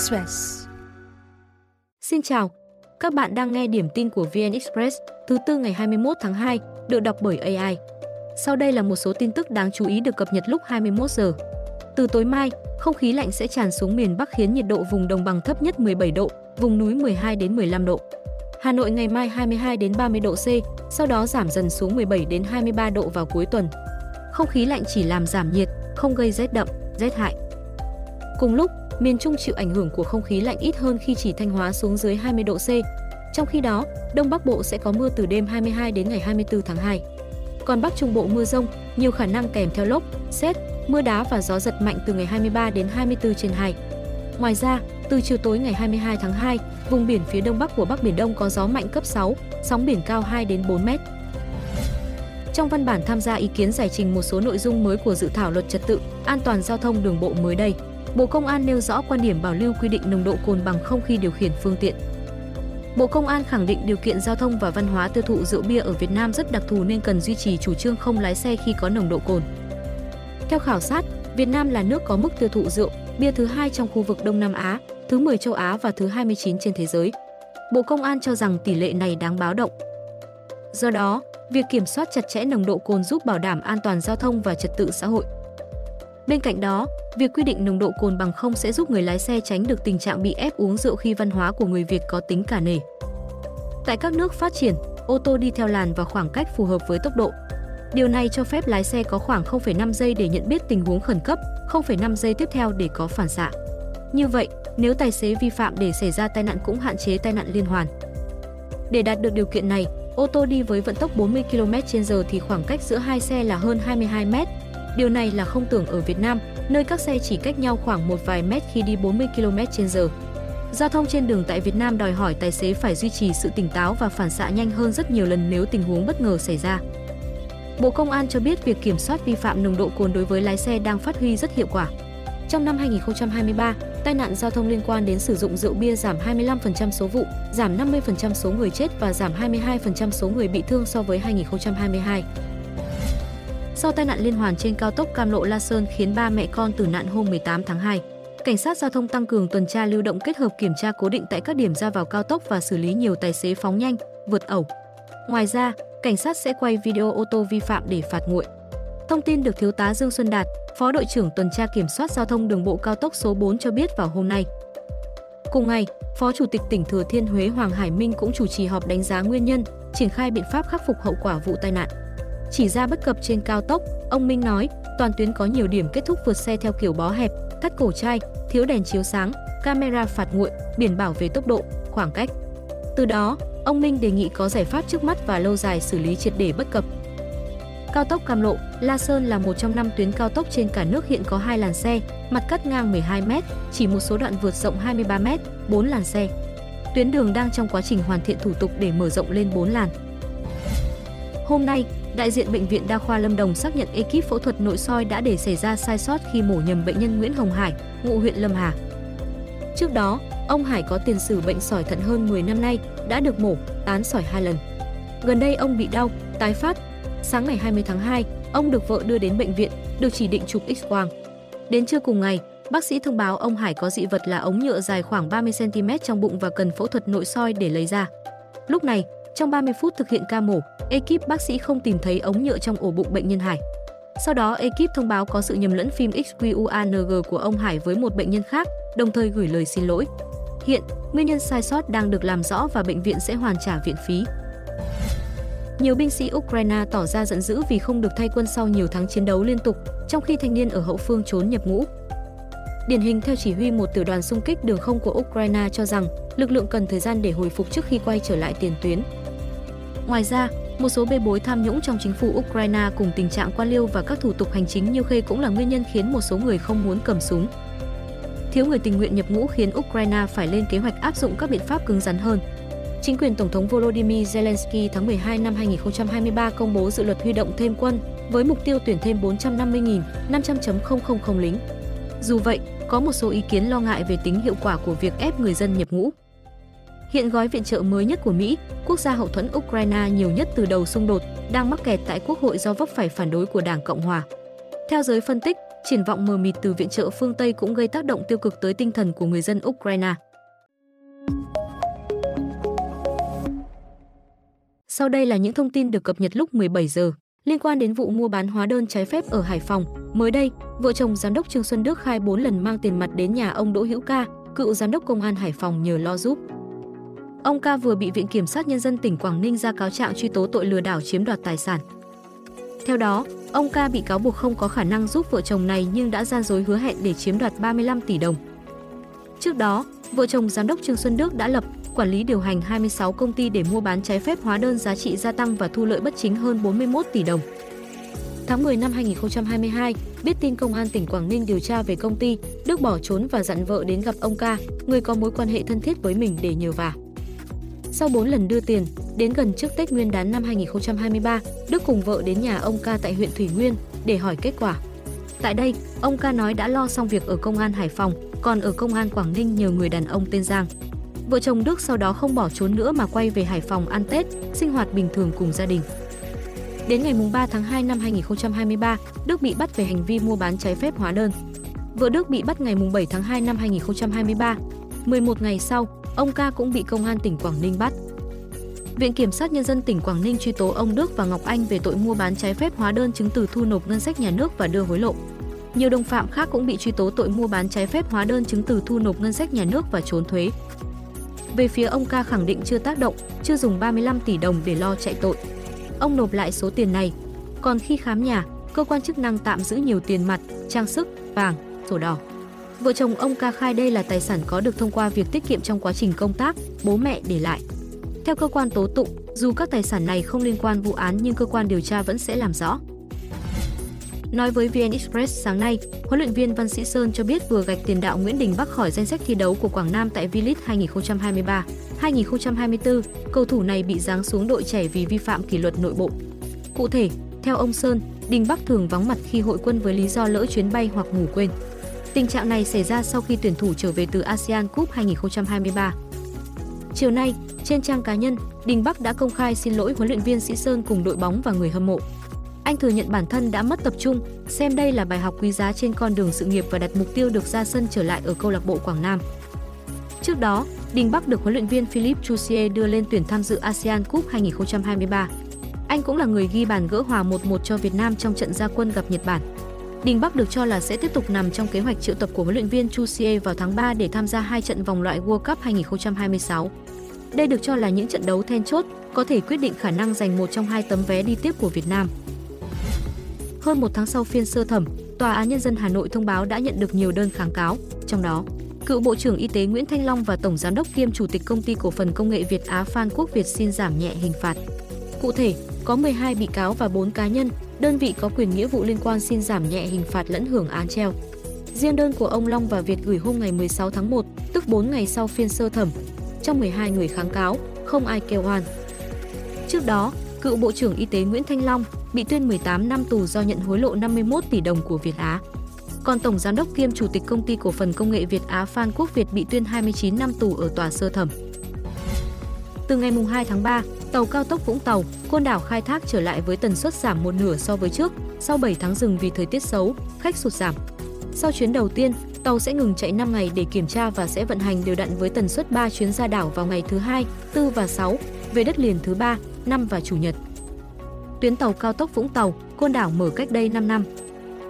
Express. Xin chào, các bạn đang nghe điểm tin của VN Express thứ tư ngày 21 tháng 2, được đọc bởi AI. Sau đây là một số tin tức đáng chú ý được cập nhật lúc 21 giờ. Từ tối mai, không khí lạnh sẽ tràn xuống miền Bắc khiến nhiệt độ vùng đồng bằng thấp nhất 17 độ, vùng núi 12 đến 15 độ. Hà Nội ngày mai 22 đến 30 độ C, sau đó giảm dần xuống 17 đến 23 độ vào cuối tuần. Không khí lạnh chỉ làm giảm nhiệt, không gây rét đậm, rét hại. Cùng lúc, miền Trung chịu ảnh hưởng của không khí lạnh ít hơn khi chỉ Thanh Hóa xuống dưới 20 độ C. Trong khi đó, Đông Bắc Bộ sẽ có mưa từ đêm 22 đến ngày 24 tháng 2. Còn Bắc Trung Bộ mưa rông, nhiều khả năng kèm theo lốc, xét, mưa đá và gió giật mạnh từ ngày 23 đến 24 trên 2. Ngoài ra, từ chiều tối ngày 22 tháng 2, vùng biển phía đông bắc của Bắc Biển Đông có gió mạnh cấp 6, sóng biển cao 2 đến 4 mét. Trong văn bản tham gia ý kiến giải trình một số nội dung mới của dự thảo luật trật tự an toàn giao thông đường bộ mới đây, Bộ Công an nêu rõ quan điểm bảo lưu quy định nồng độ cồn bằng không khi điều khiển phương tiện. Bộ Công an khẳng định điều kiện giao thông và văn hóa tiêu thụ rượu bia ở Việt Nam rất đặc thù nên cần duy trì chủ trương không lái xe khi có nồng độ cồn. Theo khảo sát, Việt Nam là nước có mức tiêu thụ rượu bia thứ hai trong khu vực Đông Nam Á, thứ 10 châu Á và thứ 29 trên thế giới. Bộ Công an cho rằng tỷ lệ này đáng báo động. Do đó, việc kiểm soát chặt chẽ nồng độ cồn giúp bảo đảm an toàn giao thông và trật tự xã hội. Bên cạnh đó, việc quy định nồng độ cồn bằng không sẽ giúp người lái xe tránh được tình trạng bị ép uống rượu khi văn hóa của người Việt có tính cả nể. Tại các nước phát triển, ô tô đi theo làn và khoảng cách phù hợp với tốc độ. Điều này cho phép lái xe có khoảng 0,5 giây để nhận biết tình huống khẩn cấp, 0,5 giây tiếp theo để có phản xạ. Như vậy, nếu tài xế vi phạm để xảy ra tai nạn cũng hạn chế tai nạn liên hoàn. Để đạt được điều kiện này, ô tô đi với vận tốc 40 km/h thì khoảng cách giữa hai xe là hơn 22 m. Điều này là không tưởng ở Việt Nam, nơi các xe chỉ cách nhau khoảng một vài mét khi đi 40 km/h. Giao thông trên đường tại Việt Nam đòi hỏi tài xế phải duy trì sự tỉnh táo và phản xạ nhanh hơn rất nhiều lần nếu tình huống bất ngờ xảy ra. Bộ Công an cho biết việc kiểm soát vi phạm nồng độ cồn đối với lái xe đang phát huy rất hiệu quả. Trong năm 2023, tai nạn giao thông liên quan đến sử dụng rượu bia giảm 25% số vụ, giảm 50% số người chết và giảm 22% số người bị thương so với 2022. Sau tai nạn liên hoàn trên cao tốc Cam Lộ La Sơn khiến ba mẹ con tử nạn hôm 18 tháng 2, cảnh sát giao thông tăng cường tuần tra lưu động kết hợp kiểm tra cố định tại các điểm ra vào cao tốc và xử lý nhiều tài xế phóng nhanh, vượt ẩu. Ngoài ra, cảnh sát sẽ quay video ô tô vi phạm để phạt nguội. Thông tin được Thiếu tá Dương Xuân Đạt, Phó đội trưởng tuần tra kiểm soát giao thông đường bộ cao tốc số 4 cho biết vào hôm nay. Cùng ngày, Phó Chủ tịch tỉnh Thừa Thiên Huế Hoàng Hải Minh cũng chủ trì họp đánh giá nguyên nhân, triển khai biện pháp khắc phục hậu quả vụ tai nạn. Chỉ ra bất cập trên cao tốc, ông Minh nói, toàn tuyến có nhiều điểm kết thúc vượt xe theo kiểu bó hẹp, cắt cổ chai, thiếu đèn chiếu sáng, camera phạt nguội, biển bảo về tốc độ, khoảng cách. Từ đó, ông Minh đề nghị có giải pháp trước mắt và lâu dài xử lý triệt để bất cập. Cao tốc Cam Lộ, La Sơn là một trong năm tuyến cao tốc trên cả nước hiện có hai làn xe, mặt cắt ngang 12 m, chỉ một số đoạn vượt rộng 23 m, 4 làn xe. Tuyến đường đang trong quá trình hoàn thiện thủ tục để mở rộng lên 4 làn. Hôm nay, đại diện bệnh viện Đa khoa Lâm Đồng xác nhận ekip phẫu thuật nội soi đã để xảy ra sai sót khi mổ nhầm bệnh nhân Nguyễn Hồng Hải, ngụ huyện Lâm Hà. Trước đó, ông Hải có tiền sử bệnh sỏi thận hơn 10 năm nay, đã được mổ, tán sỏi hai lần. Gần đây ông bị đau, tái phát. Sáng ngày 20 tháng 2, ông được vợ đưa đến bệnh viện, được chỉ định chụp X-quang. Đến trưa cùng ngày, bác sĩ thông báo ông Hải có dị vật là ống nhựa dài khoảng 30 cm trong bụng và cần phẫu thuật nội soi để lấy ra. Lúc này, trong 30 phút thực hiện ca mổ, ekip bác sĩ không tìm thấy ống nhựa trong ổ bụng bệnh nhân Hải. Sau đó, ekip thông báo có sự nhầm lẫn phim XQANG của ông Hải với một bệnh nhân khác, đồng thời gửi lời xin lỗi. Hiện, nguyên nhân sai sót đang được làm rõ và bệnh viện sẽ hoàn trả viện phí. Nhiều binh sĩ Ukraine tỏ ra giận dữ vì không được thay quân sau nhiều tháng chiến đấu liên tục, trong khi thanh niên ở hậu phương trốn nhập ngũ. Điển hình theo chỉ huy một tiểu đoàn xung kích đường không của Ukraine cho rằng lực lượng cần thời gian để hồi phục trước khi quay trở lại tiền tuyến. Ngoài ra, một số bê bối tham nhũng trong chính phủ Ukraine cùng tình trạng quan liêu và các thủ tục hành chính như khê cũng là nguyên nhân khiến một số người không muốn cầm súng. Thiếu người tình nguyện nhập ngũ khiến Ukraine phải lên kế hoạch áp dụng các biện pháp cứng rắn hơn. Chính quyền Tổng thống Volodymyr Zelensky tháng 12 năm 2023 công bố dự luật huy động thêm quân với mục tiêu tuyển thêm 450.500.000 lính. Dù vậy, có một số ý kiến lo ngại về tính hiệu quả của việc ép người dân nhập ngũ. Hiện gói viện trợ mới nhất của Mỹ, quốc gia hậu thuẫn Ukraine nhiều nhất từ đầu xung đột, đang mắc kẹt tại Quốc hội do vấp phải phản đối của Đảng Cộng hòa. Theo giới phân tích, triển vọng mờ mịt từ viện trợ phương Tây cũng gây tác động tiêu cực tới tinh thần của người dân Ukraine. Sau đây là những thông tin được cập nhật lúc 17 giờ. Liên quan đến vụ mua bán hóa đơn trái phép ở Hải Phòng, mới đây, vợ chồng giám đốc Trương Xuân Đức khai 4 lần mang tiền mặt đến nhà ông Đỗ Hữu Ca, cựu giám đốc công an Hải Phòng nhờ lo giúp. Ông Ca vừa bị Viện Kiểm sát Nhân dân tỉnh Quảng Ninh ra cáo trạng truy tố tội lừa đảo chiếm đoạt tài sản. Theo đó, ông Ca bị cáo buộc không có khả năng giúp vợ chồng này nhưng đã gian dối hứa hẹn để chiếm đoạt 35 tỷ đồng. Trước đó, vợ chồng giám đốc Trương Xuân Đức đã lập, quản lý điều hành 26 công ty để mua bán trái phép hóa đơn giá trị gia tăng và thu lợi bất chính hơn 41 tỷ đồng. Tháng 10 năm 2022, biết tin công an tỉnh Quảng Ninh điều tra về công ty, Đức bỏ trốn và dặn vợ đến gặp ông Ca, người có mối quan hệ thân thiết với mình để nhờ vả. Sau 4 lần đưa tiền, đến gần trước Tết Nguyên đán năm 2023, Đức cùng vợ đến nhà ông Ca tại huyện Thủy Nguyên để hỏi kết quả. Tại đây, ông Ca nói đã lo xong việc ở công an Hải Phòng, còn ở công an Quảng Ninh nhờ người đàn ông tên Giang. Vợ chồng Đức sau đó không bỏ trốn nữa mà quay về Hải Phòng ăn Tết, sinh hoạt bình thường cùng gia đình. Đến ngày 3 tháng 2 năm 2023, Đức bị bắt về hành vi mua bán trái phép hóa đơn. Vợ Đức bị bắt ngày 7 tháng 2 năm 2023. 11 ngày sau, ông Ca cũng bị công an tỉnh Quảng Ninh bắt. Viện Kiểm sát Nhân dân tỉnh Quảng Ninh truy tố ông Đức và Ngọc Anh về tội mua bán trái phép hóa đơn chứng từ thu nộp ngân sách nhà nước và đưa hối lộ. Nhiều đồng phạm khác cũng bị truy tố tội mua bán trái phép hóa đơn chứng từ thu nộp ngân sách nhà nước và trốn thuế. Về phía ông Ca khẳng định chưa tác động, chưa dùng 35 tỷ đồng để lo chạy tội. Ông nộp lại số tiền này. Còn khi khám nhà, cơ quan chức năng tạm giữ nhiều tiền mặt, trang sức, vàng, sổ đỏ. Vợ chồng ông Ca khai đây là tài sản có được thông qua việc tiết kiệm trong quá trình công tác, bố mẹ để lại. Theo cơ quan tố tụng, dù các tài sản này không liên quan vụ án nhưng cơ quan điều tra vẫn sẽ làm rõ. Nói với VN Express sáng nay, huấn luyện viên Văn Sĩ Sơn cho biết vừa gạch tiền đạo Nguyễn Đình Bắc khỏi danh sách thi đấu của Quảng Nam tại V-League 2023-2024. Cầu thủ này bị giáng xuống đội trẻ vì vi phạm kỷ luật nội bộ. Cụ thể, theo ông Sơn, Đình Bắc thường vắng mặt khi hội quân với lý do lỡ chuyến bay hoặc ngủ quên. Tình trạng này xảy ra sau khi tuyển thủ trở về từ ASEAN Cup 2023. Chiều nay, trên trang cá nhân, Đình Bắc đã công khai xin lỗi huấn luyện viên Sĩ Sơn cùng đội bóng và người hâm mộ. Anh thừa nhận bản thân đã mất tập trung, xem đây là bài học quý giá trên con đường sự nghiệp và đặt mục tiêu được ra sân trở lại ở câu lạc bộ Quảng Nam. Trước đó, Đình Bắc được huấn luyện viên Philippe Chusier đưa lên tuyển tham dự ASEAN Cup 2023. Anh cũng là người ghi bàn gỡ hòa 1-1 cho Việt Nam trong trận gia quân gặp Nhật Bản. Đình Bắc được cho là sẽ tiếp tục nằm trong kế hoạch triệu tập của huấn luyện viên Chu Xie vào tháng 3 để tham gia hai trận vòng loại World Cup 2026. Đây được cho là những trận đấu then chốt, có thể quyết định khả năng giành một trong hai tấm vé đi tiếp của Việt Nam. Hơn một tháng sau phiên sơ thẩm, Tòa án Nhân dân Hà Nội thông báo đã nhận được nhiều đơn kháng cáo, trong đó cựu Bộ trưởng Y tế Nguyễn Thanh Long và Tổng Giám đốc kiêm Chủ tịch Công ty Cổ phần Công nghệ Việt Á Phan Quốc Việt xin giảm nhẹ hình phạt. Cụ thể, có 12 bị cáo và 4 cá nhân, đơn vị có quyền nghĩa vụ liên quan xin giảm nhẹ hình phạt lẫn hưởng án treo. Riêng đơn của ông Long và Việt gửi hôm ngày 16 tháng 1, tức 4 ngày sau phiên sơ thẩm. Trong 12 người kháng cáo, không ai kêu oan. Trước đó, cựu Bộ trưởng Y tế Nguyễn Thanh Long bị tuyên 18 năm tù do nhận hối lộ 51 tỷ đồng của Việt Á. Còn Tổng Giám đốc kiêm Chủ tịch Công ty Cổ phần Công nghệ Việt Á Phan Quốc Việt bị tuyên 29 năm tù ở tòa sơ thẩm. Từ ngày 2 tháng 3, tàu cao tốc Vũng Tàu, Côn Đảo khai thác trở lại với tần suất giảm một nửa so với trước, sau 7 tháng dừng vì thời tiết xấu, khách sụt giảm. Sau chuyến đầu tiên, tàu sẽ ngừng chạy 5 ngày để kiểm tra và sẽ vận hành đều đặn với tần suất 3 chuyến ra đảo vào ngày thứ hai, 4 và 6, về đất liền thứ ba, năm và chủ nhật. Tuyến tàu cao tốc Vũng Tàu, Côn Đảo mở cách đây 5 năm.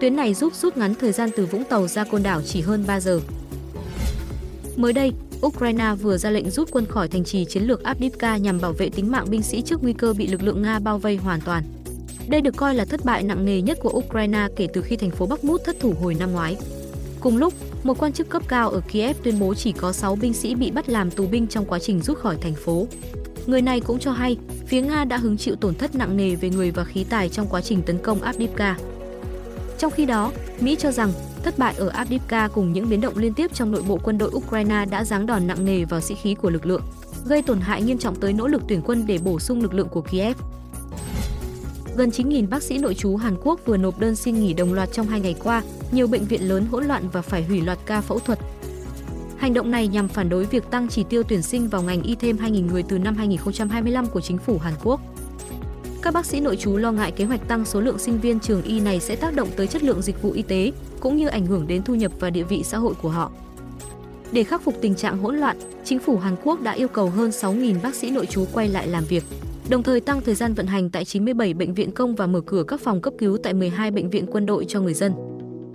Tuyến này giúp rút ngắn thời gian từ Vũng Tàu ra Côn Đảo chỉ hơn 3 giờ. Mới đây, Ukraine vừa ra lệnh rút quân khỏi thành trì chiến lược Avdiivka nhằm bảo vệ tính mạng binh sĩ trước nguy cơ bị lực lượng Nga bao vây hoàn toàn. Đây được coi là thất bại nặng nề nhất của Ukraine kể từ khi thành phố Bắc Mút thất thủ hồi năm ngoái. Cùng lúc, một quan chức cấp cao ở Kiev tuyên bố chỉ có 6 binh sĩ bị bắt làm tù binh trong quá trình rút khỏi thành phố. Người này cũng cho hay, phía Nga đã hứng chịu tổn thất nặng nề về người và khí tài trong quá trình tấn công Avdiivka. Trong khi đó, Mỹ cho rằng thất bại ở Avdiivka cùng những biến động liên tiếp trong nội bộ quân đội Ukraine đã giáng đòn nặng nề vào sĩ khí của lực lượng, gây tổn hại nghiêm trọng tới nỗ lực tuyển quân để bổ sung lực lượng của Kiev. Gần 9.000 bác sĩ nội trú Hàn Quốc vừa nộp đơn xin nghỉ đồng loạt trong hai ngày qua, nhiều bệnh viện lớn hỗn loạn và phải hủy loạt ca phẫu thuật. Hành động này nhằm phản đối việc tăng chỉ tiêu tuyển sinh vào ngành y thêm 2.000 người từ năm 2025 của chính phủ Hàn Quốc. Các bác sĩ nội trú lo ngại kế hoạch tăng số lượng sinh viên trường y này sẽ tác động tới chất lượng dịch vụ y tế, cũng như ảnh hưởng đến thu nhập và địa vị xã hội của họ. Để khắc phục tình trạng hỗn loạn, chính phủ Hàn Quốc đã yêu cầu hơn 6.000 bác sĩ nội trú quay lại làm việc, đồng thời tăng thời gian vận hành tại 97 bệnh viện công và mở cửa các phòng cấp cứu tại 12 bệnh viện quân đội cho người dân.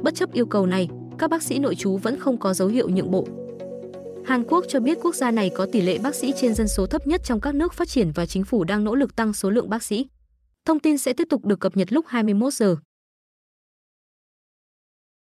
Bất chấp yêu cầu này, các bác sĩ nội trú vẫn không có dấu hiệu nhượng bộ. Hàn Quốc cho biết quốc gia này có tỷ lệ bác sĩ trên dân số thấp nhất trong các nước phát triển và chính phủ đang nỗ lực tăng số lượng bác sĩ. Thông tin sẽ tiếp tục được cập nhật lúc 21 giờ.